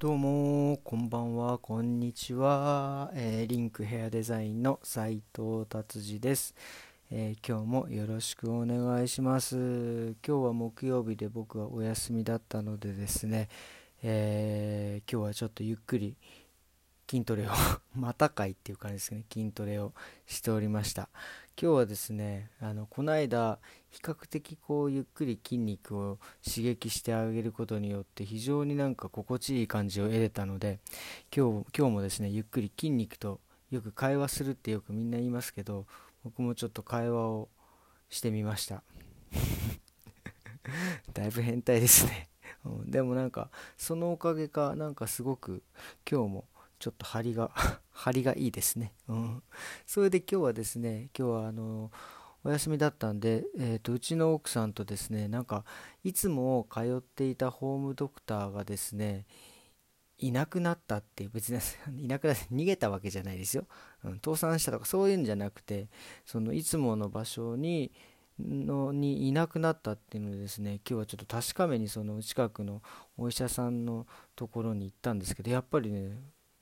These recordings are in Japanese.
どうも、こんばんは、こんにちは。えーリンクヘアデザインの斉藤達治です、えー今日もよろしくお願いします。今日は木曜日で僕はお休みだったのでですね、えー今日はちょっとゆっくり筋トレを またかいっていう感じですね。筋トレをしておりました。今日はですねあのこの間比較的こうゆっくり筋肉を刺激してあげることによって非常になんか心地いい感じを得れたので今日今日もですねゆっくり筋肉とよく会話するってよくみんな言いますけど僕もちょっと会話をしてみました。だいぶ変態ですね、でもなんかそのおかげかなんかすごく今日もちょっと張りが 張りがいいですね、うん、それで今日はですね今日はあのお休みだったんで、えー、とうちの奥さんとですねなんかいつも通っていたホームドクターがですねいなくなったっていう別に いなくなって逃げたわけじゃないですよ、うん、倒産したとかそういうんじゃなくてそのいつもの場所にのにいなくなったっていうのでですね今日はちょっと確かめにその近くのお医者さんのところに行ったんですけどやっぱりね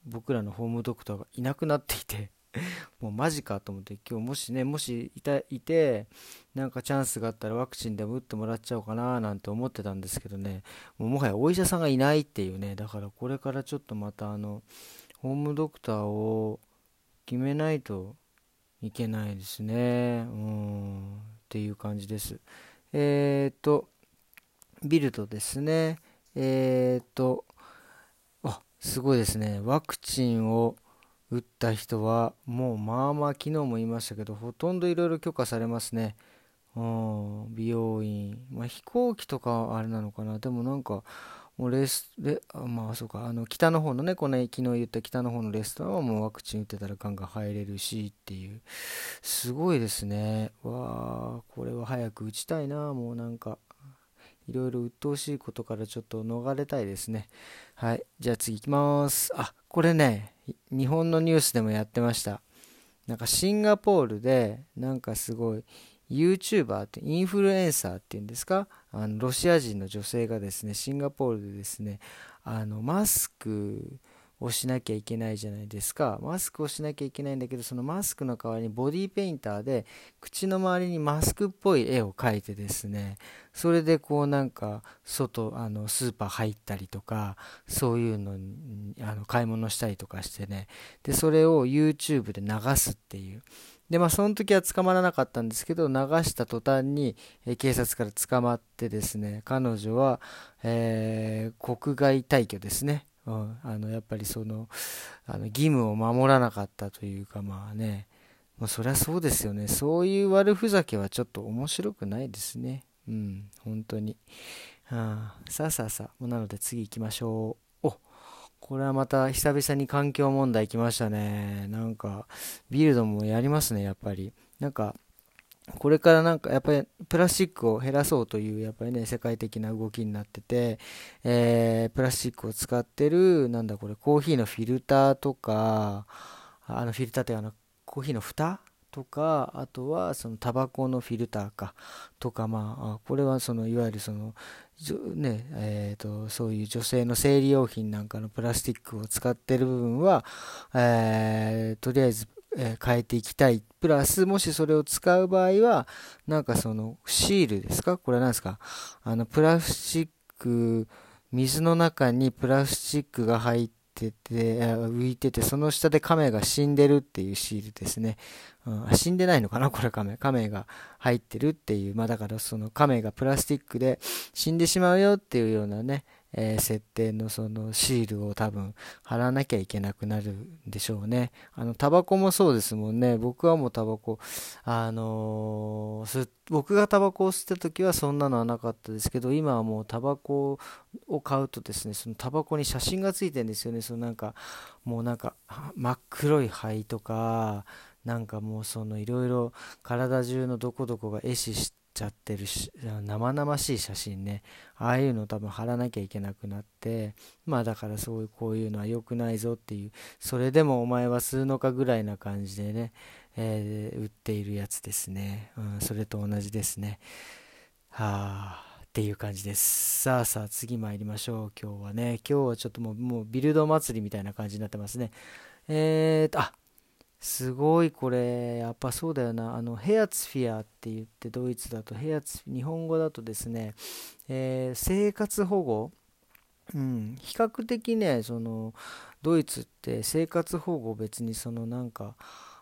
僕らのホームドクターがいなくなっていて もうマジかと思って今日もしねもしいたいてなんかチャンスがあったらワクチンでも打ってもらっちゃおうかななんて思ってたんですけどねもうもはやお医者さんがいないっていうねだからこれからちょっとまたあのホームドクターを決めないといけないですね。うんっていう感じです。えっ、とビルドですね。えっ、とすごいですね。ワクチンを打った人はもうまあまあ昨日も言いましたけどほとんどいろいろ許可されますね。うん美容院、まあ、飛行機とかあれなのかな。でもなんかもうレスレまあそうか。あの北の方のねこの昨日言った北の方のレストランはもうワクチン打ってたらガンガン入れるしっていう。すごいですね。わあこれは早く打ちたいな。もうなんかいろいろ鬱陶しいことからちょっと逃れたいですね。はい。じゃあ次行きます。あこれね日本のニュースでもやってました。なんかシンガポールでなんかすごい YouTuber ってインフルエンサーっていうんですか？あのロシア人の女性がですねシンガポールでですねあのマスクをしなきゃいけないじゃないですか。マスクをしなきゃいけないんだけどそのマスクの代わりにボディーペインターで口の周りにマスクっぽい絵を描いてですねそれでこうなんか外あのスーパー入ったりとかそういうのにあの買い物したりとかしてね。でそれを YouTube で流すっていう。でまあその時は捕まらなかったんですけど流した途端に、え警察から捕まってですね彼女は、えー国外退去ですね、うん、あのやっぱりそのあの義務を守らなかったというかまあね。まあ、そりゃそうですよね。そういう悪ふざけはちょっと面白くないですね。うん。本当に、はあ、さあさあさあ。なので次行きましょう。おこれはまた久々に環境問題来ましたね。なんかビルドもやりますねやっぱり。なんかこれからなんかやっぱりプラスチックを減らそうというやっぱりね世界的な動きになってて、えプラスチックを使ってるなんだこれコーヒーのフィルターとかあのフィルターってあのコーヒーの蓋？とかあとはそのタバコのフィルターか。とかまあこれはそのいわゆるそのねえー、とそういう女性の生理用品なんかのプラスチックを使ってる部分は、えとりあえず、え変えていきたい。プラスもしそれを使う場合はなんかそのシールですか？これは何ですか？あのプラスチック水の中にプラスチックが入ってて浮いててその下で亀が死んでるっていうシールですね、うん、死んでないのかな？これ亀。亀が入ってるっていう。まあだからその亀がプラスチックで死んでしまうよっていうようなね、えー設定のそのシールを多分貼らなきゃいけなくなるんでしょうね。あのタバコもそうですもんね。僕はもうタバコあのー僕がタバコを吸った時はそんなのはなかったですけど今はもうタバコを買うとですねそのタバコに写真がついてるんですよね。そのなんかもうなんか真っ黒い灰とかなんかもうそのいろいろ体中のどこどこが壊死してちゃってるし生々しい写真ねああいうの多分貼らなきゃいけなくなってまあだからそういうこういうのは良くないぞっていうそれでもお前は吸うのかぐらいな感じでね、えー売っているやつですね、うん、それと同じですねはあっていう感じです。さあさあ次参りましょう。今日はね、今日はちょっともうもうビルド祭りみたいな感じになってますね。えーと、あすごいこれ、やっぱそうだよな。あの、ヘアツフィアって言ってドイツだと、ヘアツ、日本語だとですね、えー、生活保護うん、比較的ね、その、ドイツって生活保護別にそのなんか、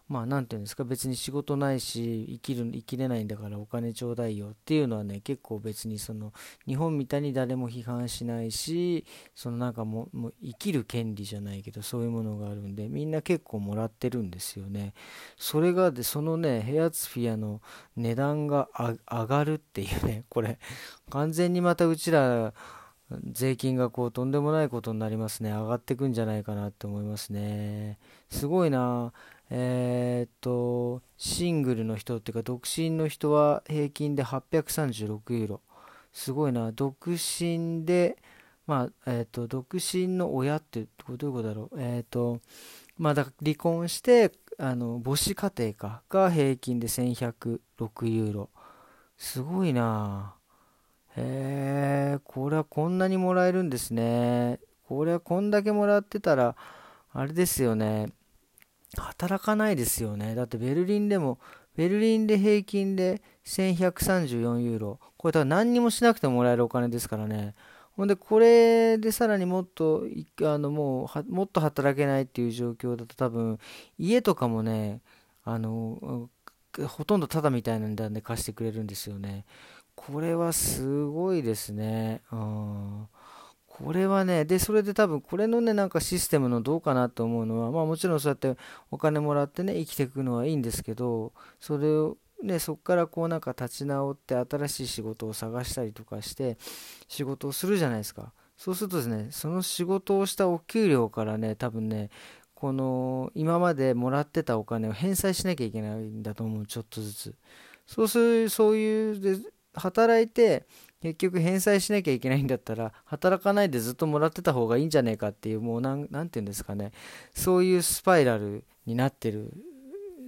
まあ何て言うんですか別に仕事ないし生きる生きれないんだからお金ちょうだいよっていうのはね結構別にその日本みたいに誰も批判しないしそのなんかもう生きる権利じゃないけどそういうものがあるんでみんな結構もらってるんですよね。それがでそのねヘアツフィアの値段が上がるっていうねこれ完全にまたうちら税金がこうとんでもないことになりますね。上がってくんじゃないかなって思いますね。すごいな。えー、っと、シングルの人っていうか、独身の人は平均で836ユーロ。すごいな。独身で、まあ、えー、っと、独身の親ってどういうことだろう。えー、っと、まあ、だ離婚して、あの、母子家庭か、が平均で1106ユーロ。すごいな。へえ、これはこんなにもらえるんですね。これはこんだけもらってたら、あれですよね。働かないですよね。だってベルリンでも、ベルリンで平均で1134ユーロ。これ多分何にもしなくてもらえるお金ですからね。ほんで、これでさらにもっと、あの、もう、もっと働けないっていう状況だと多分、家とかもね、あの、ほとんどタダみたいなんで貸してくれるんですよね。これはすごいですね。うんこれはね、で、それで多分、これのね、なんかシステムのどうかなと思うのは、まあもちろんそうやってお金もらってね、生きていくのはいいんですけど、それをね、そこからこうなんか立ち直って新しい仕事を探したりとかして、仕事をするじゃないですか。そうするとですね、その仕事をしたお給料からね、多分ね、この今までもらってたお金を返済しなきゃいけないんだと思う、ちょっとずつ。そうする、そういうで、働いて、結局返済しなきゃいけないんだったら働かないでずっともらってた方がいいんじゃねえかっていうもう何て言うんですかねそういうスパイラルになってる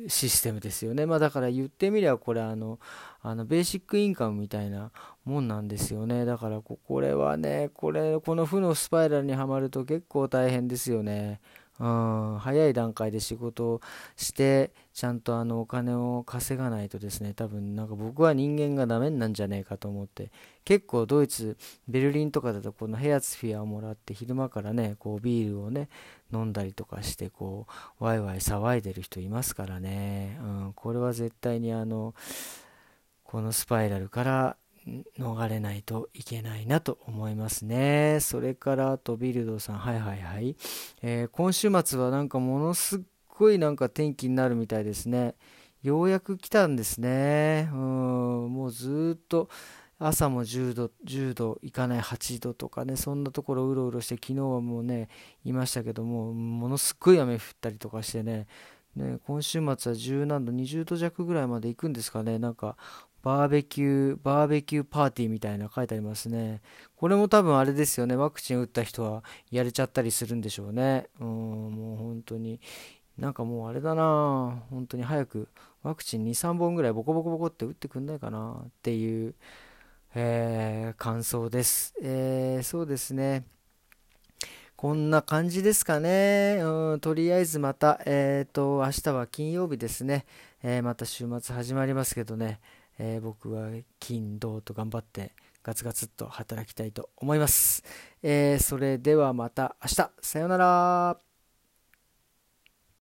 システムですよね。まあだから言ってみればこれあの、あのベーシックインカムみたいなもんなんですよね。だからこれはね、これ、この負のスパイラルにはまると結構大変ですよね。うん、早い段階で仕事をしてちゃんとあのお金を稼がないとですね多分なんか僕は人間がダメなんじゃねえかと思って結構ドイツベルリンとかだとこのヘアツフィアをもらって昼間からねこうビールをね飲んだりとかしてこうワイワイ騒いでる人いますからね、うん、これは絶対にあのこのスパイラルから逃れないといけないなと思いますね。それからあとビルドさん、はいはいはい。えー、今週末はなんかものすっごいなんか天気になるみたいですね。ようやく来たんですね。うん、もうずっと朝も10度、10度いかない8度とかね、そんなところうろうろして、昨日はもうね、いましたけども、ものすっごい雨降ったりとかしてね、ね今週末は10何度、20度弱ぐらいまで行くんですかね、なんかバーベキュー、バーベキューパーティーみたいな書いてありますね。これも多分あれですよね。ワクチン打った人はやれちゃったりするんでしょうね。うん、もう本当に。なんかもうあれだな本当に早くワクチン2、3本ぐらいボコボコボコって打ってくんないかなっていう、えー、感想です。えー、そうですね。こんな感じですかね。うん、とりあえずまた、えっ、ー、と、明日は金曜日ですね。えー、また週末始まりますけどね。えー、僕は金土と頑張ってガツガツっと働きたいと思います。えー、それではまた明日さようなら